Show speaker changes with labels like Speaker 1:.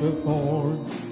Speaker 1: the